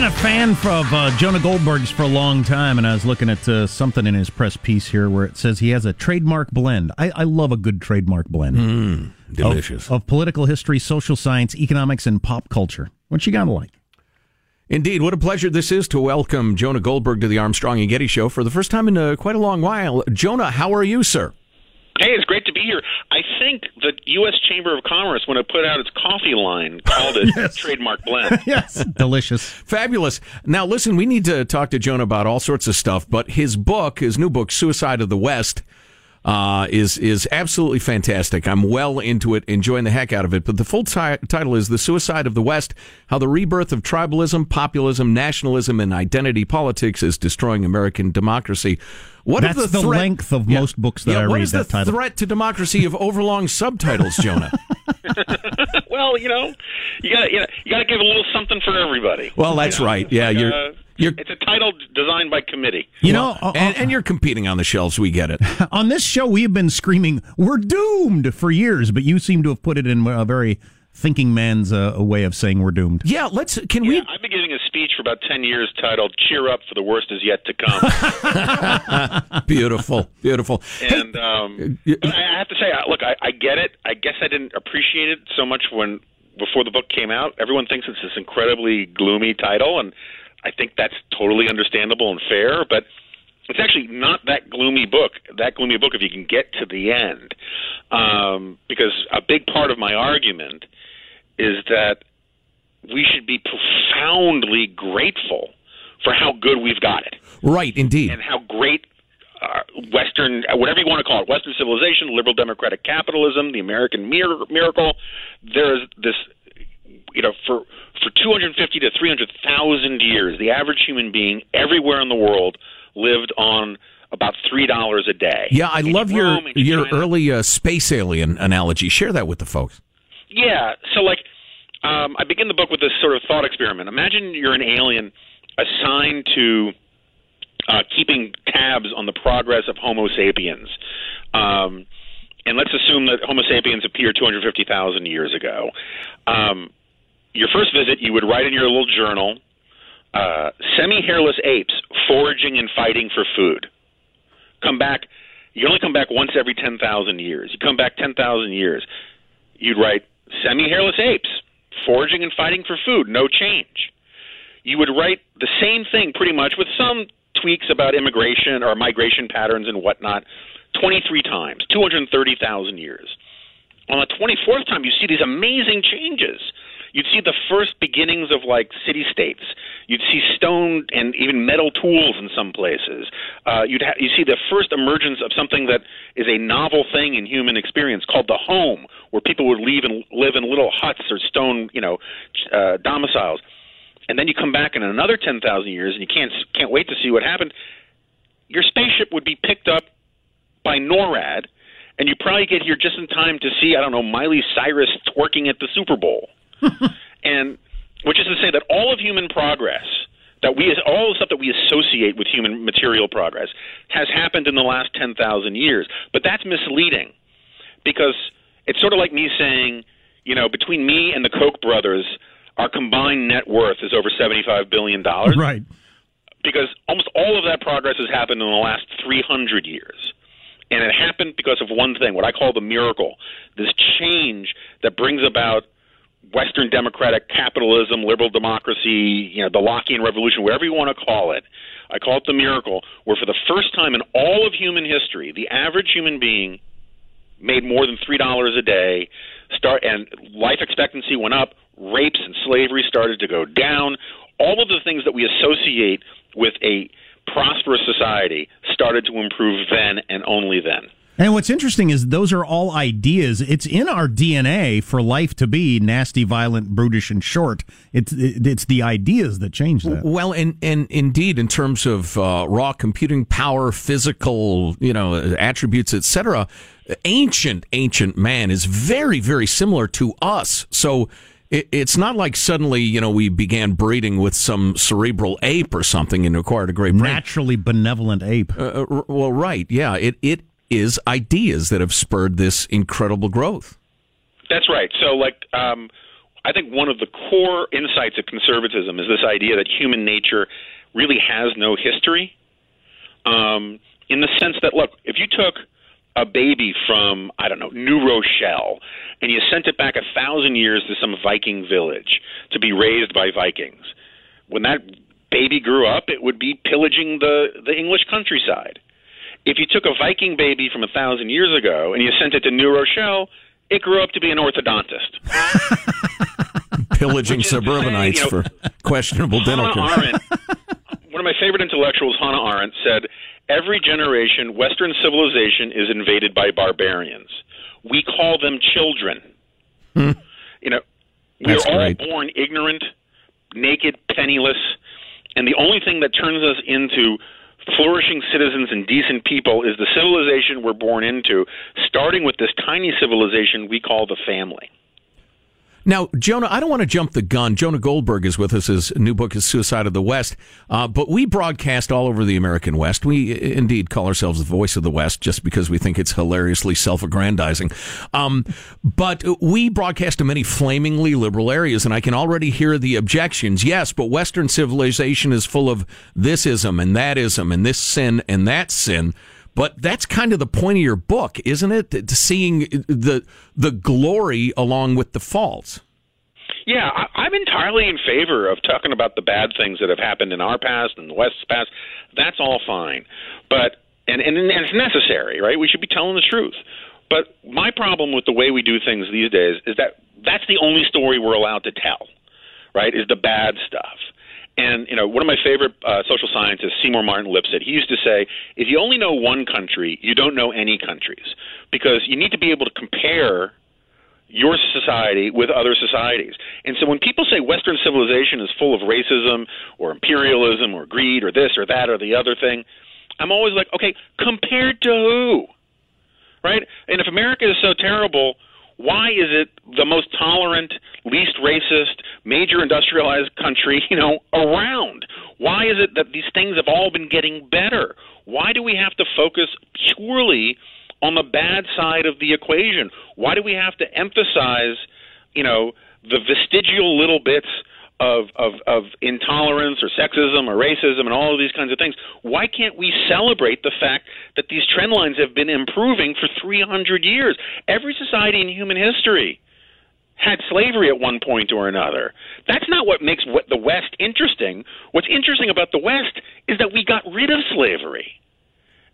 Been a fan of uh, Jonah Goldberg's for a long time, and I was looking at uh, something in his press piece here where it says he has a trademark blend. I, I love a good trademark blend. Mm, delicious. Of, of, political history, social science, economics, and pop culture. What you got to like? Indeed, what a pleasure this is to welcome Jonah Goldberg to the Armstrong and Getty Show for the first time in uh, quite a long while. Jonah, how are you, sir? Hey, it's great to be here. I think the U.S. Chamber of Commerce, when it put out its coffee line, called it yes. trademark blend. yes, delicious, fabulous. Now, listen, we need to talk to Jonah about all sorts of stuff, but his book, his new book, "Suicide of the West." Uh, is is absolutely fantastic. I'm well into it, enjoying the heck out of it. But the full t- title is "The Suicide of the West: How the Rebirth of Tribalism, Populism, Nationalism, and Identity Politics is Destroying American Democracy." What That's the, the threat, length of yeah, most books that yeah, I what read. What is the title. threat to democracy of overlong subtitles, Jonah? well, you know, you got you, you got to give a little something for everybody. Well, that's you know? right. Yeah, like, you're. Uh, you're, it's a title designed by committee. You well, know, uh, and, and, you're competing on the shelves. We get it. on this show, we have been screaming, "We're doomed" for years, but you seem to have put it in a very thinking man's uh, way of saying we're doomed. Yeah, let's. Can yeah, we? I've been giving a speech for about ten years titled "Cheer Up, for the Worst Is Yet to Come." beautiful, beautiful. And um, I have to say, look, I, I get it. I guess I didn't appreciate it so much when before the book came out. Everyone thinks it's this incredibly gloomy title, and I think that's totally understandable and fair, but it's actually not that gloomy book. That gloomy book, if you can get to the end, um, because a big part of my argument is that we should be profoundly grateful for how good we've got it. Right, indeed, and how great uh, Western, whatever you want to call it, Western civilization, liberal democratic capitalism, the American mir- miracle. There's this, you know, for for 250 to 300,000 years, the average human being everywhere in the world lived on about three dollars a day. Yeah, I And love you your roam and you your out- early uh, space alien analogy. Share that with the folks. Yeah. So like, um, I begin the book with this sort of thought experiment. Imagine you're an alien assigned to uh, keeping tabs on the progress of Homo sapiens. Um, and let's assume that Homo sapiens appeared 250,000 years ago. Um, your first visit, you would write in your little journal, uh, semi-hairless apes foraging and fighting for food. Come back. You only come back once every 10,000 years. You come back 10,000 years. You'd write semi-hairless apes foraging and fighting for food. No change. You would write the same thing pretty much with some tweaks about immigration or migration patterns and whatnot 23 times, 230,000 years. On the 24th time, you see these amazing changes. You'd see the first beginnings of like city states. You'd see stone and even metal tools in some places. Uh, you'd ha- you see the first emergence of something that is a novel thing in human experience called the home, where people would leave and live in little huts or stone, you know, uh, domiciles. And then you come back in another 10,000 years, and you can't can't wait to see what happened. Your spaceship would be picked up by NORAD, and you probably get here just in time to see I don't know Miley Cyrus twerking at the Super Bowl, and which is to say that all of human progress that we all the stuff that we associate with human material progress has happened in the last ten thousand years, but that's misleading because it's sort of like me saying, you know, between me and the Koch brothers, our combined net worth is over seventy-five billion dollars Right. because almost all of that progress has happened in the last 300 years. And it happened because of one thing, what I call the miracle this change that brings about Western democratic capitalism, liberal democracy, you know, the Lockean revolution, whatever you want to call it. I call it the miracle, where for the first time in all of human history, the average human being made more than three dollars a day, start and life expectancy went up, rapes and slavery started to go down. All of the things that we associate with a prosperous society started to improve then and only then. And what's interesting is those are all ideas. It's in our DNA for life to be nasty, violent, brutish, and short. It's it's the ideas that change that. Well, and and indeed, in terms of uh, raw computing power, physical, you know, attributes, etc., ancient ancient man is very very similar to us. So it's not like suddenly you know we began breeding with some cerebral ape or something and acquired a great brain. Naturally benevolent ape. Uh, uh, well, right, yeah, it it is ideas that have spurred this incredible growth. That's right. So, like, um, I think one of the core insights of conservatism is this idea that human nature really has no history. Um, in the sense that, look, if you took a baby from I don't know New Rochelle and you sent it back a thousand years to some Viking village to be raised by Vikings, when that baby grew up, it would be pillaging the the English countryside. If you took a Viking baby from a thousand years ago and you sent it to New Rochelle, it grew up to be an orthodontist. Pillaging Which is to suburbanites say, you know, for questionable dental care. Arendt, one of my favorite intellectuals, Hannah Arendt, said, "Every generation, Western civilization is invaded by barbarians. We call them children. Hmm. You know, we That's are all great. born ignorant, naked, penniless, and the only thing that turns us into flourishing citizens and decent people is the civilization we're born into, starting with this tiny civilization we call the family." Now, Jonah, I don't want to jump the gun. Jonah Goldberg is with us. His new book is Suicide of the West. Uh, but we broadcast all over the American West. We indeed call ourselves the voice of the West just because we think it's hilariously self aggrandizing. Um, but we broadcast to many flamingly liberal areas, and I can already hear the objections. Yes, but Western civilization is full of this ism and that ism and this sin and that sin. But that's kind of the point of your book, isn't it? Seeing uh, the the glory along with the faults. Yeah, I, I'm entirely in favor of talking about the bad things that have happened in our past and the West's past. That's all fine, but and and, and it's necessary, right? We should be telling the truth. But my problem with the way we do things these days is that that's the only story we're allowed to tell, right? Is the bad stuff. And you know, one of my favorite uh, social scientists, Seymour Martin Lipset, he used to say, "If you only know one country, you don't know any countries, because you need to be able to compare your society with other societies. And so when people say Western civilization is full of racism or imperialism or greed or this or that or the other thing, I'm always like, okay, compared to who? Right? And if America is so terrible, why is it the most tolerant, least racist, major industrialized country, you know, around? Why is it that these things have all been getting better? Why do we have to focus purely on the bad side of the equation? Why do we have to emphasize, you know, the vestigial little bits of, of, of intolerance or sexism or racism and all of these kinds of things. Why can't we celebrate the fact that these trend lines have been improving for 300 years? Every society in human history had slavery at one point or another. That's not what makes what the West interesting. What's interesting about the West is that we got rid of slavery.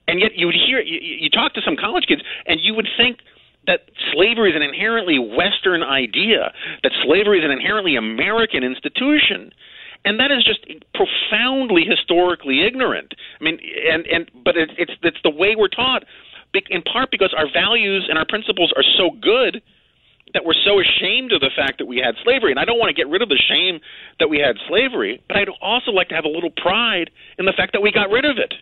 And yet you would hear you, you talk to some college kids and you would think – that slavery is an inherently Western idea, that slavery is an inherently American institution. And that is just profoundly historically ignorant. I mean, and and but it, it's it's the way we're taught, in part because our values and our principles are so good that we're so ashamed of the fact that we had slavery. And I don't want to get rid of the shame that we had slavery, but I'd also like to have a little pride in the fact that we got rid of it.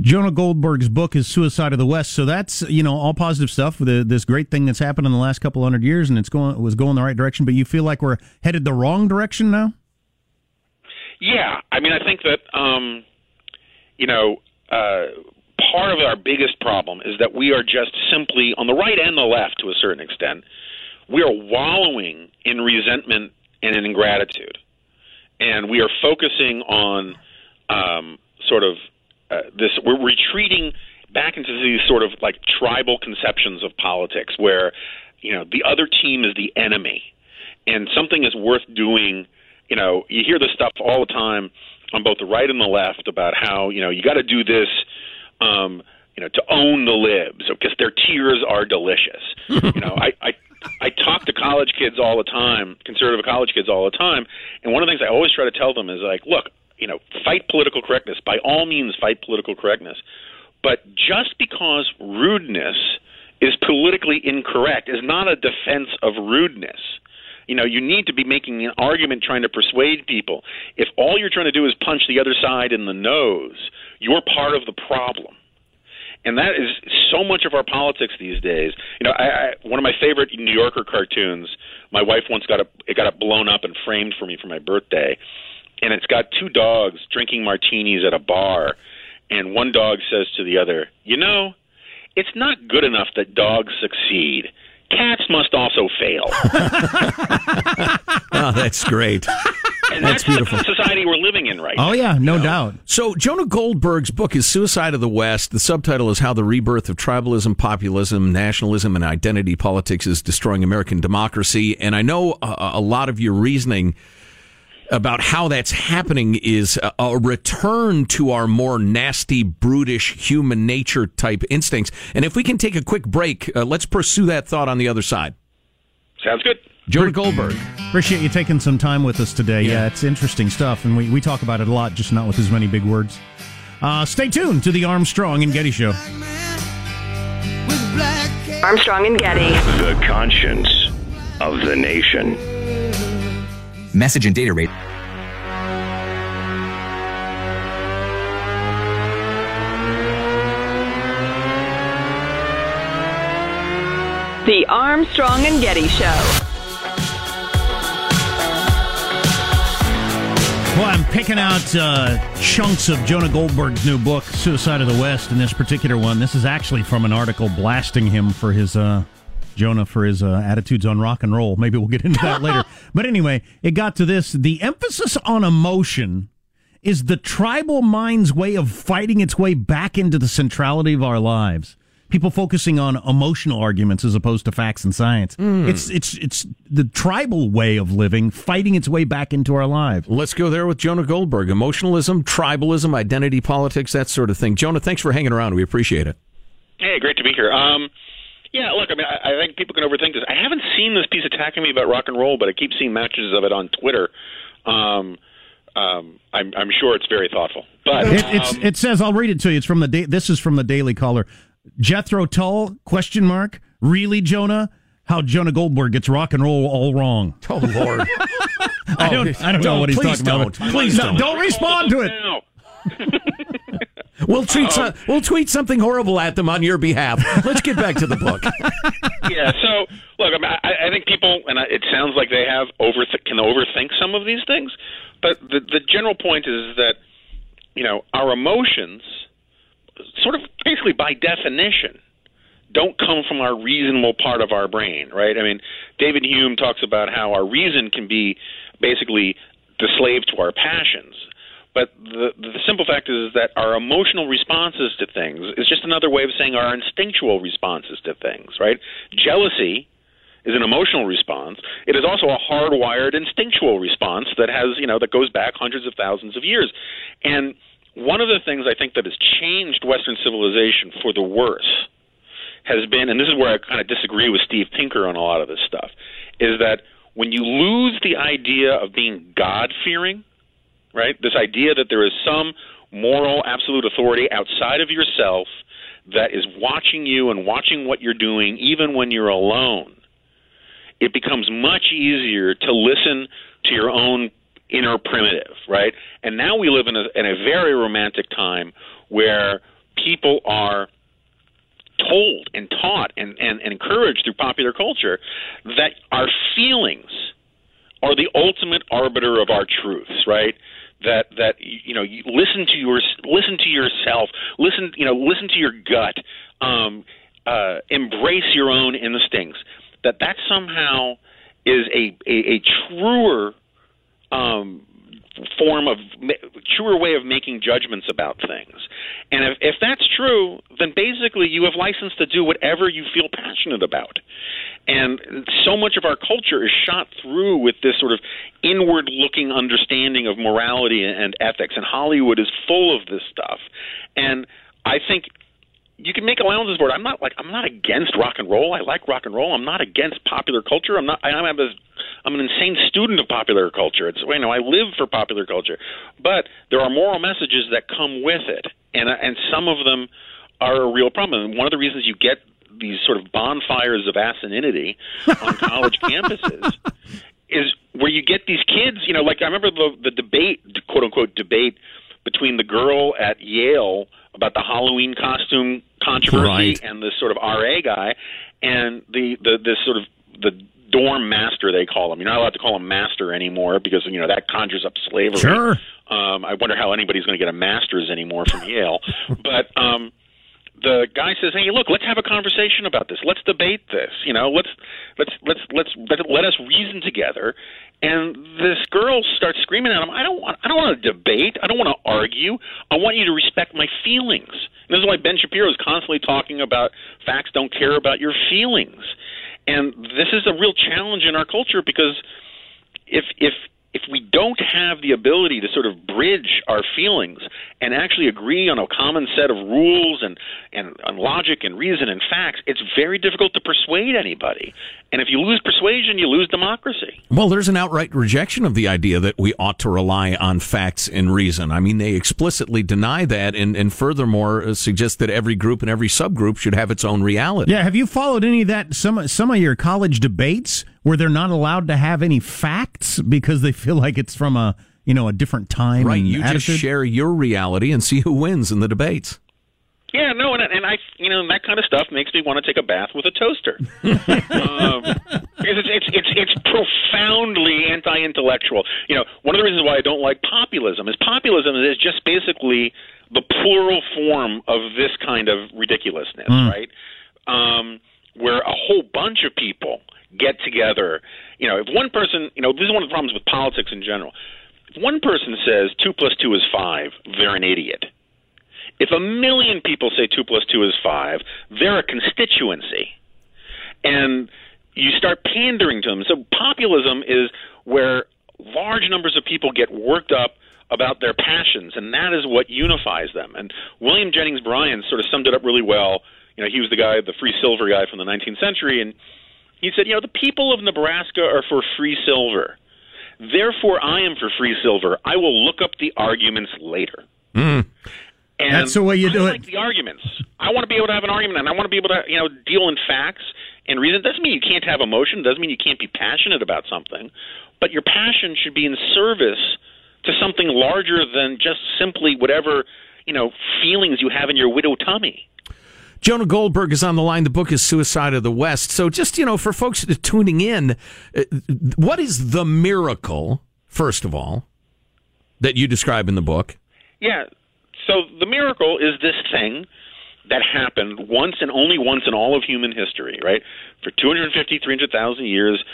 Jonah Goldberg's book is Suicide of the West. So that's you know all positive stuff. The, this great thing that's happened in the last couple hundred years, and it's going it was going the right direction. But you feel like we're headed the wrong direction now. Yeah, I mean, I think that um, you know uh, part of our biggest problem is that we are just simply on the right and the left to a certain extent. We are wallowing in resentment and in ingratitude, and we are focusing on um, sort of uh, this we're retreating back into these sort of like tribal conceptions of politics where you know the other team is the enemy. And something is worth doing you know you hear this stuff all the time on both the right and the left about how you know you got to do this um you know to own the libs because their tears are delicious. You know i i I talk to college kids all the time, conservative college kids all the time, and one of the things I always try to tell them is like, look, you know, fight political correctness. By all means, fight political correctness. But just because rudeness is politically incorrect is not a defense of rudeness. You know, you need to be making an argument trying to persuade people. If all you're trying to do is punch the other side in the nose, you're part of the problem. And that is so much of our politics these days. You know, I, I, one of my favorite New Yorker cartoons. My wife once got it, it got it blown up and framed for me for my birthday and it's got two dogs drinking martinis at a bar, and one dog says to the other, "You know, it's not good enough that dogs succeed. Cats must also fail." oh, that's great. And that's, that's beautiful. society we're living in right oh, now. yeah, no you know? doubt. So, Jonah Goldberg's book is Suicide of the West. The subtitle is How the Rebirth of Tribalism, Populism, Nationalism, and Identity Politics is Destroying American Democracy. And I know a, a lot of your reasoning about how that's happening is a, a, return to our more nasty, brutish human nature type instincts. And if we can take a quick break, uh, let's pursue that thought on the other side. Sounds good. Jonah Goldberg. Appreciate you taking some time with us today. Yeah, yeah it's interesting stuff, and we, we talk about it a lot, just not with as many big words. Uh, stay tuned to the Armstrong and Getty Show. Armstrong and Getty. The conscience of the nation message and data rate. The Armstrong and Getty Show. Well, I'm picking out uh, chunks of Jonah Goldberg's new book, Suicide of the West, in this particular one. This is actually from an article blasting him for his uh, Jonah for his uh, attitudes on rock and roll. Maybe we'll get into that later. But anyway, it got to this. The emphasis on emotion is the tribal mind's way of fighting its way back into the centrality of our lives. People focusing on emotional arguments as opposed to facts and science. Mm. It's it's it's the tribal way of living fighting its way back into our lives. Let's go there with Jonah Goldberg. Emotionalism, tribalism, identity politics, that sort of thing. Jonah, thanks for hanging around. We appreciate it. Hey, great to be here. Um, yeah, look, I mean, I, I think people can overthink this. I haven't seen this piece attacking me about rock and roll, but I keep seeing matches of it on Twitter. Um, um, I'm, I'm sure it's very thoughtful. But it, um, it says, I'll read it to you. It's from the. Da- this is from the Daily Caller. Jethro Tull? Question mark. Really, Jonah? How Jonah Goldberg gets rock and roll all wrong? Oh Lord. I don't. I don't, don't know what he's talking don't. about. Please don't. Don't respond to it. We'll tweet some, we'll tweet something horrible at them on your behalf. Let's get back to the book. yeah. So look, I, mean, I, I think people, and it sounds like they have over can overthink some of these things, but the the general point is that you know our emotions, sort of basically by definition, don't come from our reasonable part of our brain, right? I mean, David Hume talks about how our reason can be basically the slave to our passions. But the, the simple fact is that our emotional responses to things is just another way of saying our instinctual responses to things, right? Jealousy is an emotional response. It is also a hardwired instinctual response that has, you know, that goes back hundreds of thousands of years. And one of the things I think that has changed Western civilization for the worse has been, and this is where I kind of disagree with Steve Pinker on a lot of this stuff, is that when you lose the idea of being God fearing, right? This idea that there is some moral absolute authority outside of yourself that is watching you and watching what you're doing even when you're alone. It becomes much easier to listen to your own inner primitive, right? And now we live in a, in a very romantic time where people are told and taught and, and, and encouraged through popular culture that our feelings are the ultimate arbiter of our truths, right? That that you know you listen to your listen to yourself. Listen you know listen to your gut. Um, uh, embrace your own instincts. That that somehow is a a, a truer um, form of truer way of making judgments about things. And if, if that's true, then basically you have license to do whatever you feel passionate about. And so much of our culture is shot through with this sort of inward looking understanding of morality and ethics. And Hollywood is full of this stuff. And I think you can make allowances for it. I'm not like I'm not against rock and roll. I like rock and roll. I'm not against popular culture. I'm not. I'm a, I'm an insane student of popular culture. It's you know I live for popular culture, but there are moral messages that come with it, and and some of them are a real problem. And one of the reasons you get these sort of bonfires of asininity on college campuses is where you get these kids. You know, like I remember the the debate, quote unquote debate between the girl at Yale about the Halloween costume controversy Right. and this sort of RA guy and the the this sort of the dorm master they call him. You're not allowed to call him master anymore because you know that conjures up slavery. Sure. Um, I wonder how anybody's going to get a master's anymore from Yale. but um, the guy says, "Hey, look, let's have a conversation about this. Let's debate this. You know, let's let's let's let's let, let us reason together." And this girl starts screaming at him, "I don't want I don't want to debate. I don't want to argue. I want you to respect my feelings." And this is why Ben Shapiro is constantly talking about facts don't care about your feelings. And this is a real challenge in our culture because if if if we don't have the ability to sort of bridge our feelings and actually agree on a common set of rules and, and, and logic and reason and facts, it's very difficult to persuade anybody. And if you lose persuasion, you lose democracy. Well, there's an outright rejection of the idea that we ought to rely on facts and reason. I mean, they explicitly deny that and, and furthermore uh, suggest that every group and every subgroup should have its own reality. Yeah, have you followed any of that? Some some of your college debates where they're not allowed to have any facts because they feel like it's from a you know a different time. Right. and You just share your reality and see who wins in the debates. Yeah, no, and, and I, you know, that kind of stuff makes me want to take a bath with a toaster um, because it's, it's it's it's profoundly anti-intellectual. You know, one of the reasons why I don't like populism is populism is just basically the plural form of this kind of ridiculousness, right? Um, where a whole bunch of people get together. You know, if one person, you know, this is one of the problems with politics in general. If one person says two plus two is five, they're an idiot. If a million people say two plus two is five, they're a constituency. And you start pandering to them. So populism is where large numbers of people get worked up about their passions, and that is what unifies them. And William Jennings Bryan sort of summed it up really well. You know, he was the guy, the free silver guy from the 19th century, and he said, you know, the people of Nebraska are for free silver. Therefore, I am for free silver. I will look up the arguments later. Hmm. And That's the way you do I it. like the arguments. I want to be able to have an argument, and I want to be able to, you know, deal in facts and reason. Doesn't mean you can't have emotion. Doesn't mean you can't be passionate about something. But your passion should be in service to something larger than just simply whatever you know, feelings you have in your widow tummy. Jonah Goldberg is on the line. The book is Suicide of the West. So, just, you know, for folks tuning in, uh, what is the miracle, first of all, that you describe in the book? Yeah. So, the miracle is this thing that happened once and only once in all of human history, right? For 250, 300,000 years,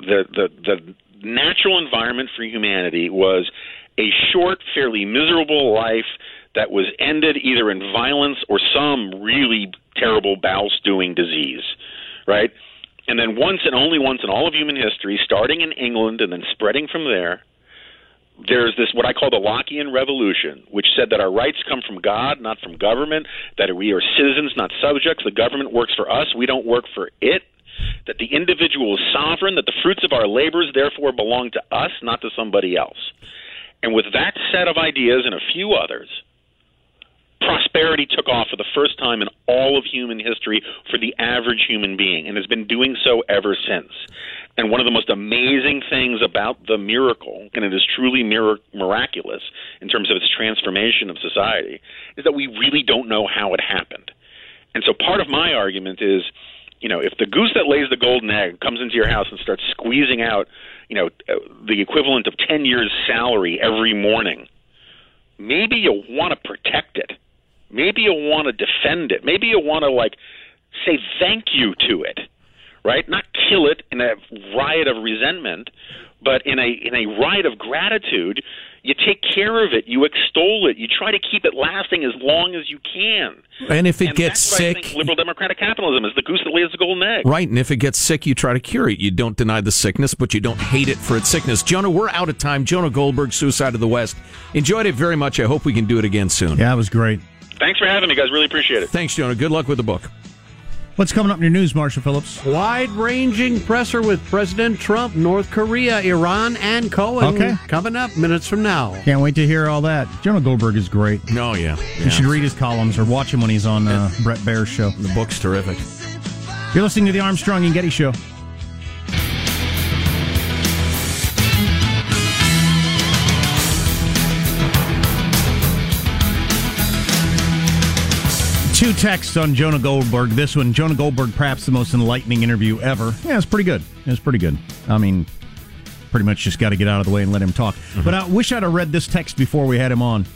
the, the, the natural environment for humanity was a short, fairly miserable life that was ended either in violence or some really terrible bowel stewing disease, right? And then once and only once in all of human history, starting in England and then spreading from there, there's this what I call the Lockean revolution, which said that our rights come from God, not from government, that we are citizens, not subjects. The government works for us, we don't work for it. That the individual is sovereign, that the fruits of our labors therefore belong to us, not to somebody else. And with that set of ideas and a few others, prosperity took off for the first time in all of human history for the average human being and has been doing so ever since. And one of the most amazing things about the miracle, and it is truly mir- miraculous in terms of its transformation of society, is that we really don't know how it happened. And so part of my argument is, you know, if the goose that lays the golden egg comes into your house and starts squeezing out, you know, uh, the equivalent of 10 years' salary every morning, maybe you want to protect it. Maybe you'll want to defend it. Maybe you'll want to, like, say thank you to it right? Not kill it in a riot of resentment, but in a in a riot of gratitude. You take care of it, you extol it, you try to keep it lasting as long as you can. And if it and gets sick, liberal democratic capitalism is the goose that lays the golden egg. Right, and if it gets sick, you try to cure it. You don't deny the sickness, but you don't hate it for its sickness. Jonah, we're out of time. Jonah Goldberg, Suicide of the West. Enjoyed it very much. I hope we can do it again soon. Yeah, it was great. Thanks for having me, guys. Really appreciate it. Thanks, Jonah. Good luck with the book. What's coming up in your news, Marshall Phillips? Wide ranging presser with President Trump, North Korea, Iran, and Cohen. Okay. Coming up minutes from now. Can't wait to hear all that. Jonah Goldberg is great. Oh, yeah. You should read his columns or watch him when he's on uh, Bret Baier's show. The book's terrific. You're listening to the Armstrong and Getty Show. Two texts on Jonah Goldberg. This one, Jonah Goldberg, perhaps the most enlightening interview ever. Yeah, it's pretty good. It's pretty good. I mean, pretty much just got to get out of the way and let him talk. But I wish I'd have read this text before we had him on.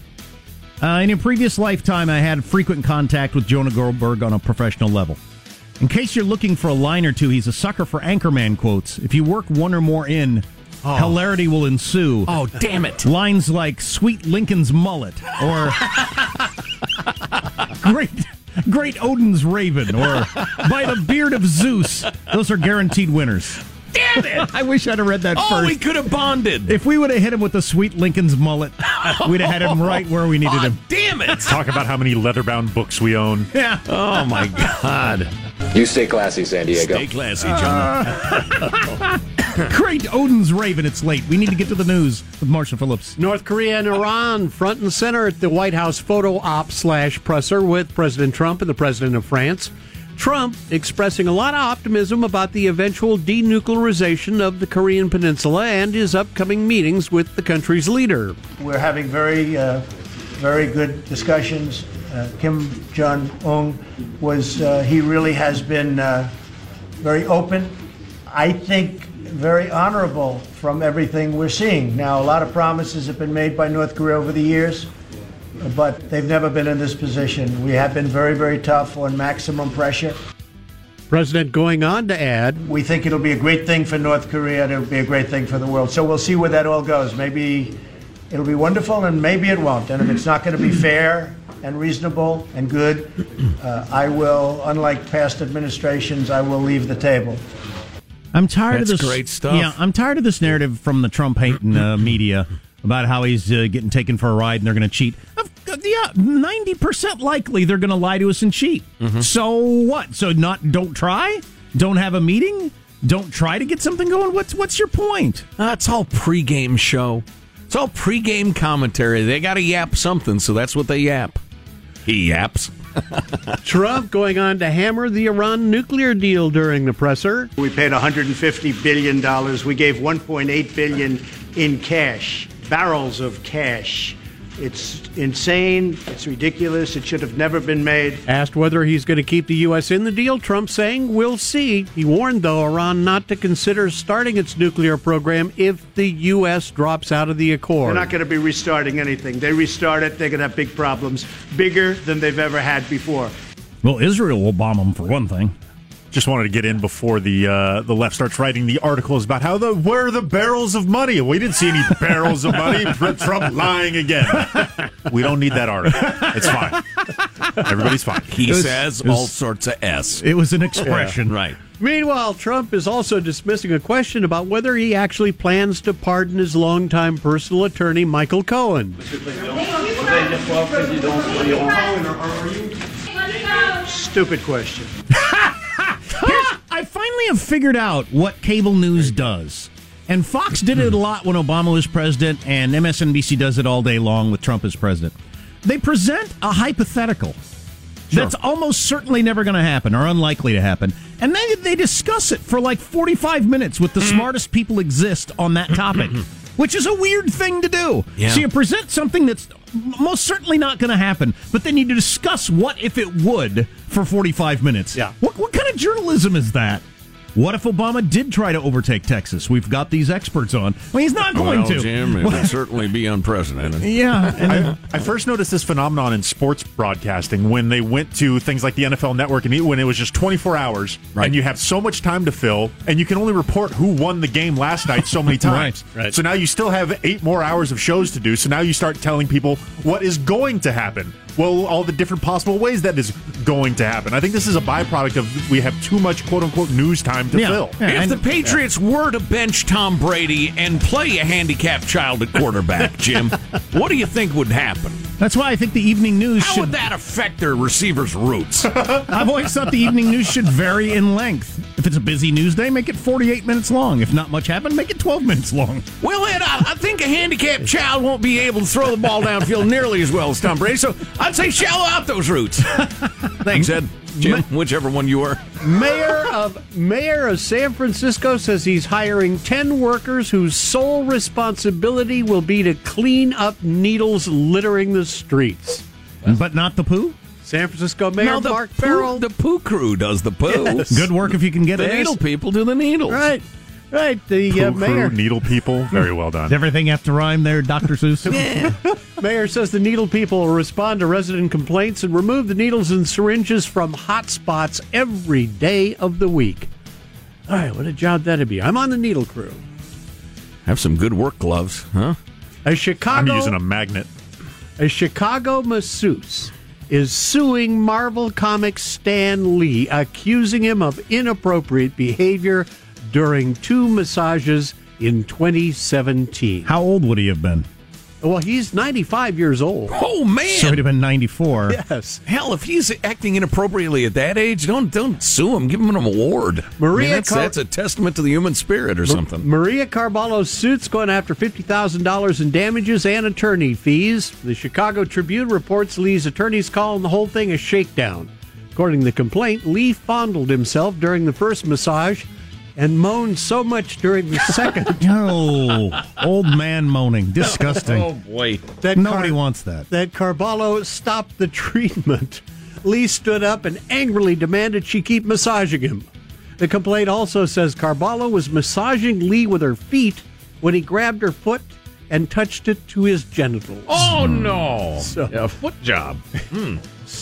Uh, in a previous lifetime, I had frequent contact with Jonah Goldberg on a professional level. In case you're looking for a line or two, he's a sucker for Anchorman quotes. If you work one or more in, hilarity will ensue. Oh, damn it. Lines like "Sweet Lincoln's mullet" or "Great, great Odin's raven" or "By the beard of Zeus." Those are guaranteed winners. Damn it! I wish I'd have read that Oh, first. we could have bonded. If we would have hit him with the "Sweet Lincoln's mullet," we'd have had him right where we needed Aw, him. damn it! Talk about how many leather-bound books we own. Yeah. Oh, my God. You stay classy, San Diego. Stay classy, Jonah. Great Odin's raven. It's late. We need to get to the news with Marshall Phillips. North Korea and Iran front and center at the White House photo op slash presser with President Trump and the President of France. Trump expressing a lot of optimism about the eventual denuclearization of the Korean Peninsula and his upcoming meetings with the country's leader. We're having very, uh, very good discussions. Uh, Kim Jong Un was, uh, he really has been uh, very open. I think very honorable from everything we're seeing. Now, a lot of promises have been made by North Korea over the years, but they've never been in this position. We have been very, very tough on maximum pressure. President going on to add, We think it'll be a great thing for North Korea, and it'll be a great thing for the world. So we'll see where that all goes. Maybe it'll be wonderful, and maybe it won't. And if it's not going to be fair and reasonable and good, uh, I will, unlike past administrations, I will leave the table. I'm tired That's of this. great stuff. Yeah, I'm tired of this narrative from the Trump hating uh, media about how he's uh, getting taken for a ride and they're going to cheat. Yeah, ninety percent likely they're going to lie to us and cheat. So what? So not don't try, don't have a meeting, don't try to get something going. What's what's your point? That's all pregame show. It's all pregame commentary. They got to yap something, so that's what they yap. He yaps. Trump going on to hammer the Iran nuclear deal during the presser. We paid 150 billion dollars. We gave 1.8 billion in cash, barrels of cash, It's insane. It's ridiculous. It should have never been made. Asked whether he's going to keep the U.S. in the deal, Trump saying, We'll see. He warned, though, Iran not to consider starting its nuclear program if the U.S. drops out of the accord. They're not going to be restarting anything. They restart it, they're going to have big problems, bigger than they've ever had before. Well, Israel will bomb them for one thing. Just wanted to get in before the uh, the left starts writing the articles about how the where are the barrels of money? We didn't see any barrels of money. Trump lying again. We don't need that article. It's fine. Everybody's fine. He was- says was- all sorts of S. It was an expression. Right. Meanwhile, Trump is also dismissing a question about whether he actually plans to pardon his longtime personal attorney, Michael Cohen. Stupid question. Finally have figured out what cable news does. And Fox did it a hmm. lot when Obama was president, and MSNBC does it all day long with Trump as president. They present a hypothetical that's almost certainly never going to happen or unlikely to happen. And then they discuss it for like 45 minutes with the hmm. smartest people exist on that topic, hmm. which is a weird thing to do. Yeah. So you present something that's most certainly not going to happen, but then you discuss what if it would for 45 minutes. Yeah. What, what kind of journalism is that? What if Obama did try to overtake Texas? We've got these experts on. Well, he's not going well, to. Jim, it would certainly be unprecedented. Yeah. and- I, I first noticed this phenomenon in sports broadcasting when they went to things like the NFL Network and when it was just 24 hours Right. and you have so much time to fill and you can only report who won the game last night so many times. Right, right. So now you still have eight more hours of shows to do. So now you start telling people what is going to happen. Well, all the different possible ways that is going to happen. I think this is a byproduct of we have too much quote unquote news time to Yeah. fill. Yeah. If and- the Patriots were to bench Tom Brady and play a handicapped child at quarterback, Jim, what do you think would happen? That's why I think the evening news How should. would that affect their receivers' routes? I've always thought the evening news should vary in length. If it's a busy news day, make it 48 minutes long. If not much happened, make it 12 minutes long. well, Ed, I, I think a handicapped child won't be able to throw the ball downfield nearly as well as Tom Brady, so I'd say shallow out those routes. Thanks, Ed. Jim, whichever one you are. Mayor of Mayor of San Francisco says he's hiring 10 workers whose sole responsibility will be to clean up needles littering the streets. But not the poo? San Francisco Mayor No, the Mark poo- Farrell. the poo crew does the poo. Yes. Good work if you can get The it. needle people do the needles. Right. Right. The Poo uh, mayor needle people. Very well done. Does everything have to rhyme there, Dr. Seuss? mayor says the needle people will respond to resident complaints and remove the needles and syringes from hot spots every day of the week. All right, what a job that'd be. I'm on the needle crew. Have some good work gloves, huh? A Chicago. I'm using a magnet. A Chicago masseuse is suing Marvel Comics Stan Lee, accusing him of inappropriate behavior during two massages in 2017. How old would he have been? Well, he's 95 years old. Oh man! So he'd have been 94. Yes. Hell, if he's acting inappropriately at that age, don't don't sue him. Give him an award. Maria I mean, that's, Car- that's a testament to the human spirit or something. Maria Carballo's suit's going after $50,000 in damages and attorney fees. The Chicago Tribune reports Lee's attorneys calling the whole thing a shakedown. According to the complaint, Lee fondled himself during the first massage and moaned so much during the second Oh, old man moaning. Disgusting. Oh boy! that Nobody Car- wants that. that Carballo stopped the treatment. Lee stood up and angrily demanded she keep massaging him. The complaint also says Carballo was massaging Lee with her feet when he grabbed her foot and touched it to his genitals. Oh no! So- a foot job. Stan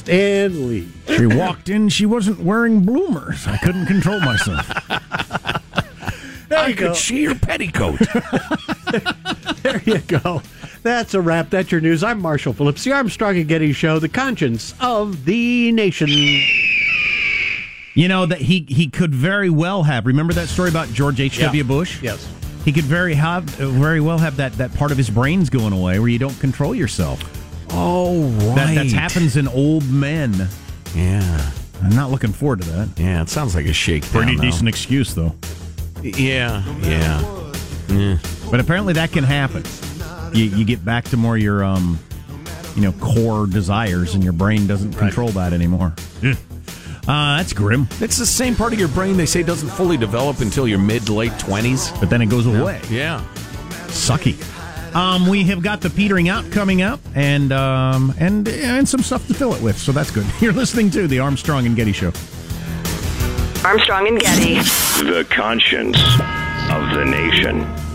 Lee. She walked in, she wasn't wearing bloomers. I couldn't control myself. There I you go. could see your petticoat. There you go. That's a wrap. That's your news. I'm Marshall Phillips, the Armstrong and Getty Show, the conscience of the nation. You know that he he could very well have. Remember that story about George H. W. Yeah. Bush? Yes. He could very have very well have that that part of his brain's going away where you don't control yourself. Oh right. That happens in old men. Yeah, I'm not looking forward to that. yeah. It sounds like a shake. Pretty decent excuse though. Yeah, yeah. But apparently that can happen. You you get back to more your um you know core desires and your brain doesn't control that anymore. Uh, that's grim. It's the same part of your brain they say doesn't fully develop until your mid to late twenties. But then it goes away. Yeah. Sucky. Um, we have got the petering out coming up, and um, and and some stuff to fill it with. So that's good. You're listening to the Armstrong and Getty Show. Armstrong and Getty. The conscience of the nation.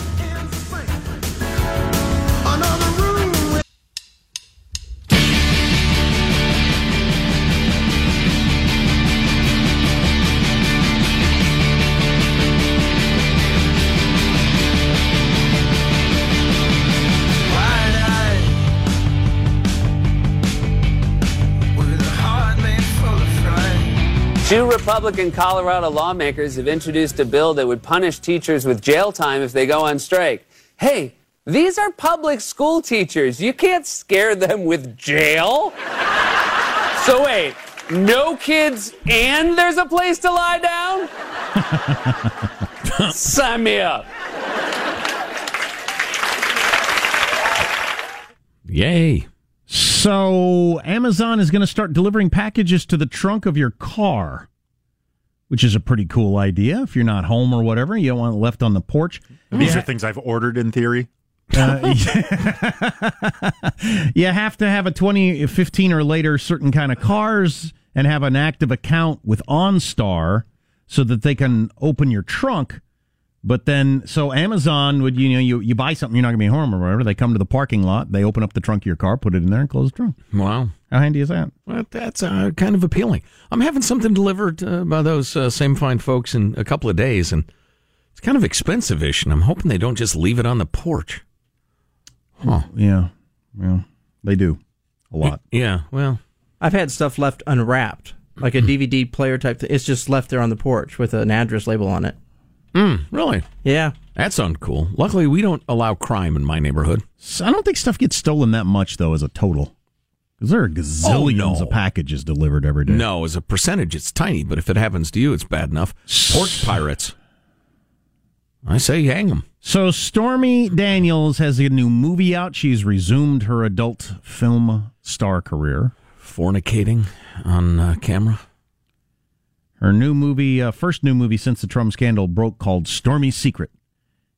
Two Republican Colorado lawmakers have introduced a bill that would punish teachers with jail time if they go on strike. Hey, these are public school teachers. You can't scare them with jail. so, wait, no kids and there's a place to lie down? Sign me up. Yay. So Amazon is going to start delivering packages to the trunk of your car, which is a pretty cool idea. If you're not home or whatever, you don't want it left on the porch. These Yeah. are things I've ordered in theory. Uh, you have to have a 2015 or later certain kind of cars and have an active account with OnStar so that they can open your trunk. But then, so Amazon would, you know, you, you buy something, you're not going to be home or whatever. They come to the parking lot, they open up the trunk of your car, put it in there, and close the trunk. Wow. How handy is that? Well, that's uh, kind of appealing. I'm having something delivered uh, by those uh, same fine folks in a couple of days, and it's kind of expensive ish, and I'm hoping they don't just leave it on the porch. Huh. Yeah. Well, they do a lot. Yeah, well. I've had stuff left unwrapped, like a DVD player type thing. It's just left there on the porch with an address label on it. Mm, really? Yeah. That's uncool. Luckily, we don't allow crime in my neighborhood. So I don't think stuff gets stolen that much, though, as a total. Because there are gazillions Oh, no. of packages delivered every day. No, as a percentage, it's tiny, but if it happens to you, it's bad enough. Porch pirates. I say hang them. So Stormy Daniels has a new movie out. She's resumed her adult film star career. Fornicating on uh, camera. Her new movie, uh, first new movie since the Trump scandal broke, called Stormy Secret,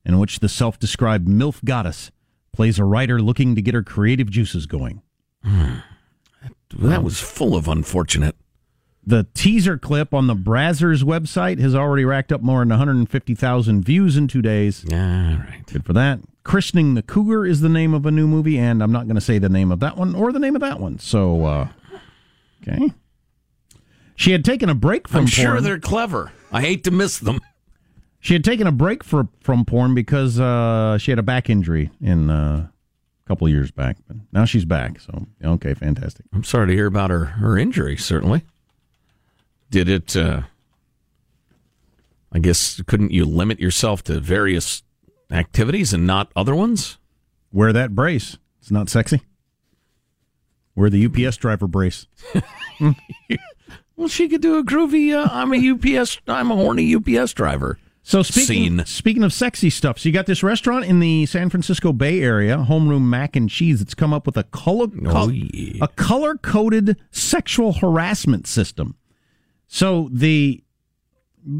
in which the self-described MILF goddess plays a writer looking to get her creative juices going. That was full of unfortunate. The teaser clip on the Brazzers website has already racked up more than 150,000 views in two days. Yeah, all right. Good for that. Christening the Cougar is the name of a new movie, and I'm not going to say the name of that one or the name of that one. So, uh, okay. She had taken a break from porn. I'm sure they're clever. I hate to miss them. She had taken a break for, from porn because uh, she had a back injury in uh, a couple years back. But now she's back. So, okay, fantastic. I'm sorry to hear about her, her injury, certainly. Did it, uh, I guess, couldn't you limit yourself to various activities and not other ones? Wear that brace. It's not sexy. Wear the UPS driver brace. Well, she could do a groovy, uh, I'm a UPS, I'm a horny UPS driver. So speaking Scene. speaking of sexy stuff, so you got this restaurant in the San Francisco Bay Area, Homeroom Mac and Cheese. It's come up with a color Oh, yeah. a color coded sexual harassment system. So the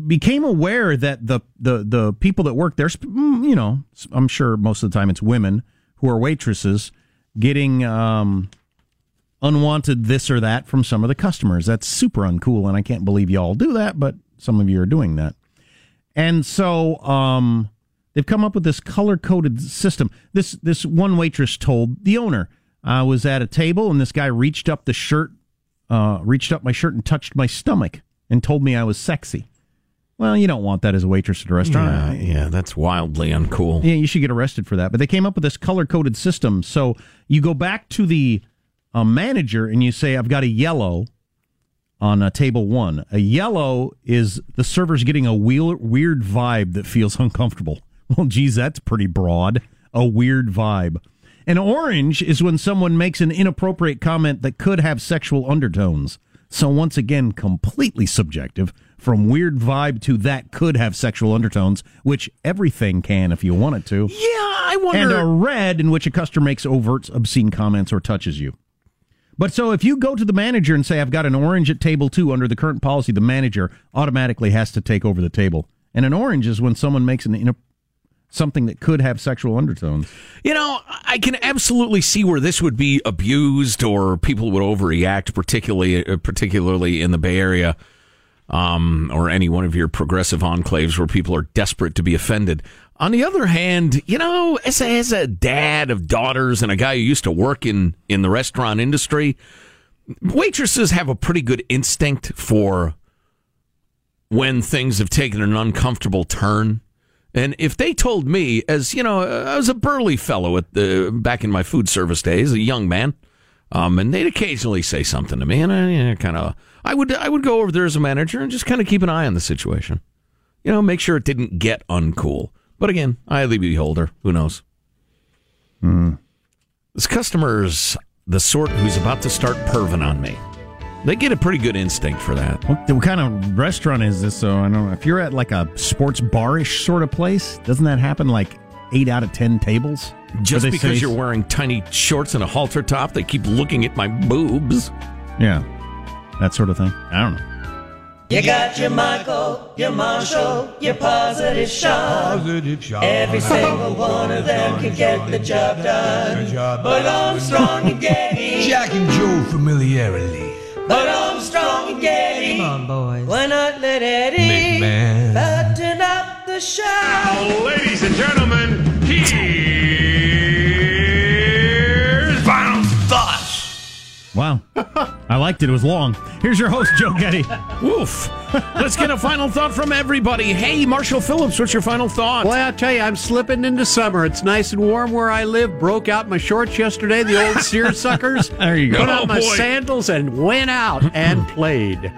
became aware that the the the people that work there, mm, you know, I'm sure most of the time it's women who are waitresses getting um, unwanted this or that from some of the customers. That's super uncool, and I can't believe you all do that, but some of you are doing that. And so um, they've come up with this color coded system. This this one waitress told the owner, I was at a table and this guy reached up the shirt, uh, reached up my shirt and touched my stomach and told me I was sexy. Well, you don't want that as a waitress at a restaurant. Yeah, yeah, that's wildly uncool. Yeah, you should get arrested for that. But they came up with this color coded system. So you go back to the uh, manager and you say, I've got a yellow on uh, table one. A yellow is the server's getting a wheel- weird vibe that feels uncomfortable. Well, geez, that's pretty broad. A weird vibe. An orange is when someone makes an inappropriate comment that could have sexual undertones. So, once again, completely subjective. From weird vibe to that could have sexual undertones, which everything can if you want it to. Yeah, I wonder. And a red in which a customer makes overt obscene comments or touches you. But so if you go to the manager and say, I've got an orange at table two under the current policy, the manager automatically has to take over the table. And an orange is when someone makes an ina- something that could have sexual undertones. You know, I can absolutely see where this would be abused or people would overreact, particularly uh, particularly in the Bay Area um, or any one of your progressive enclaves where people are desperate to be offended. On the other hand, you know, as a, as a dad of daughters and a guy who used to work in, in the restaurant industry, waitresses have a pretty good instinct for when things have taken an uncomfortable turn. And if they told me, as you know, I was a burly fellow at the back in my food service days, a young man, um, and they'd occasionally say something to me, and I you know, kind of, I would, I would go over there as a manager and just kind of keep an eye on the situation, you know, make sure it didn't get uncool. But again, eye of the beholder. Who knows? Hmm. This customer's the sort who's about to start perving on me. They get a pretty good instinct for that. What, what kind of restaurant is this? So I don't know. If you're at like a sports barish sort of place, doesn't that happen like eight out of ten tables? Just because say- you're wearing tiny shorts and a halter top, they keep looking at my boobs. yeah, that sort of thing. I don't know. You got your Michael, your Marshall, your positive Sean. Every single one of them can get the job done. But Armstrong and Getty. Jack and Joe familiarly. But Armstrong and Getty. Come on, boys. Why not let Eddie McMahon. fatten up the show? Ladies and gentlemen, here's Wow, I liked it. It was long. Here's your host, Joe Getty. Woof. Let's get a final thought from everybody. Hey, Marshall Phillips, what's your final thought? Well, I'll tell you, I'm slipping into summer. It's nice and warm where I live. Broke out my shorts yesterday, the old seersuckers. There you go. Put on Oh, my boy. sandals and went out and played.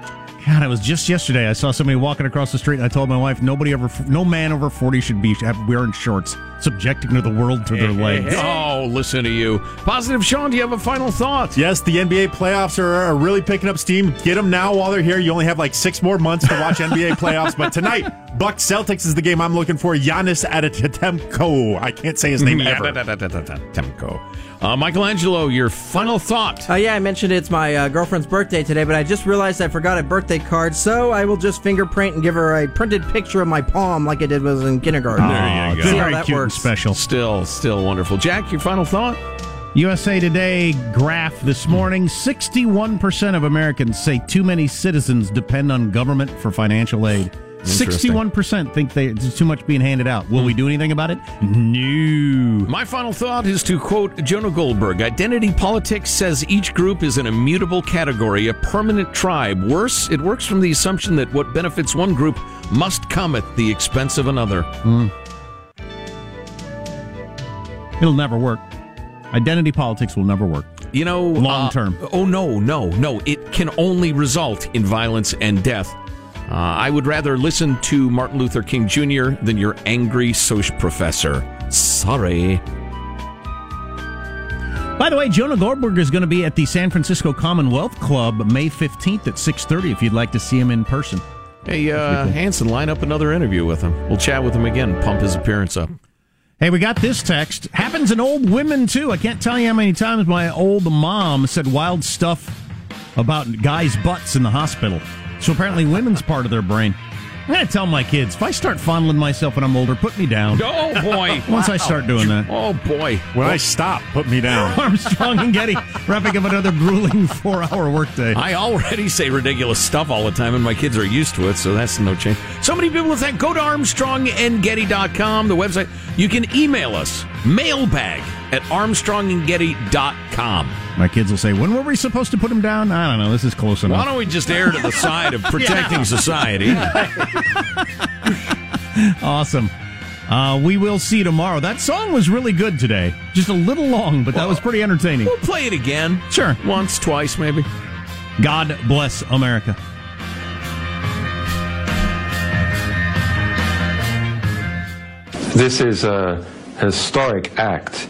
God, it was just yesterday. I saw somebody walking across the street, and I told my wife, nobody over, no man over forty should be wearing shorts, subjecting to the world to their legs. Oh, listen to you. Positive Sean, do you have a final thought? Yes, the NBA playoffs are, are really picking up steam. Get them now while they're here. You only have like six more months to watch NBA playoffs. But tonight, Bucks Celtics is the game I'm looking for. Giannis Antetokounmpo. I can't say his name ever. Temco. Uh, Michelangelo, your final thought. Oh, yeah, I mentioned it's my uh, girlfriend's birthday today, but I just realized I forgot a birthday card, so I will just fingerprint and give her a printed picture of my palm like I did was in kindergarten. There you go. See how Very that cute and works. special. Still, still wonderful. Jack, your final thought? USA Today graph this morning 61% of Americans say too many citizens depend on government for financial aid. Interesting. 61% think they, there's too much being handed out. Will we do anything about it? No. My final thought is to quote Jonah Goldberg Identity politics says each group is an immutable category, a permanent tribe. Worse, it works from the assumption that what benefits one group must come at the expense of another. Hmm. It'll never work. Identity politics will never work. You know, Long uh, term. oh no, no, no! It can only result in violence and death. Uh, I would rather listen to Martin Luther King Jr. than your angry social professor. Sorry. By the way, Jonah Goldberg is going to be at the San Francisco Commonwealth Club May 15th at 6:30 if you'd like to see him in person. Hey, uh, Hanson, line up another interview with him. We'll chat with him again. Pump his appearance up. Hey, we got this text. Happens in old women too. I can't tell you how many times my old mom said wild stuff about guys' butts in the hospital. So apparently, women's part of their brain. I'm gonna tell my kids if I start fondling myself when I'm older, put me down. Oh boy! Once I start doing that. Oh boy! When I oh. stop, put me down. Armstrong and Getty wrapping up another grueling four-hour workday. I already say ridiculous stuff all the time, and my kids are used to it, so that's no change. So many people think go to ArmstrongandGetty.com, the website. You can email us, mailbag at ArmstrongandGetty.com. My kids will say, "When were we supposed to put him down?" I don't know. This is close enough. Why don't we just err to the side of protecting society? awesome. Uh, we will see you tomorrow. That song was really good today. Just a little long, but that was pretty entertaining. We'll play it again. Sure. Once, twice, maybe. God bless America. This is a historic act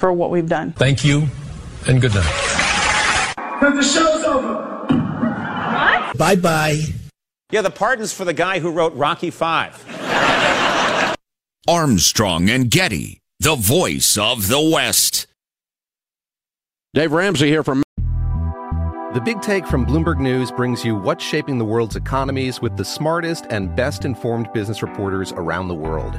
for what we've done. Thank you, and good night. Because the show's over. What? Bye bye. Yeah, the pardon's for the guy who wrote Rocky Five. Armstrong and Getty, the voice of the West. Dave Ramsey here from. The Big Take from Bloomberg News brings you what's shaping the world's economies with the smartest and best informed business reporters around the world.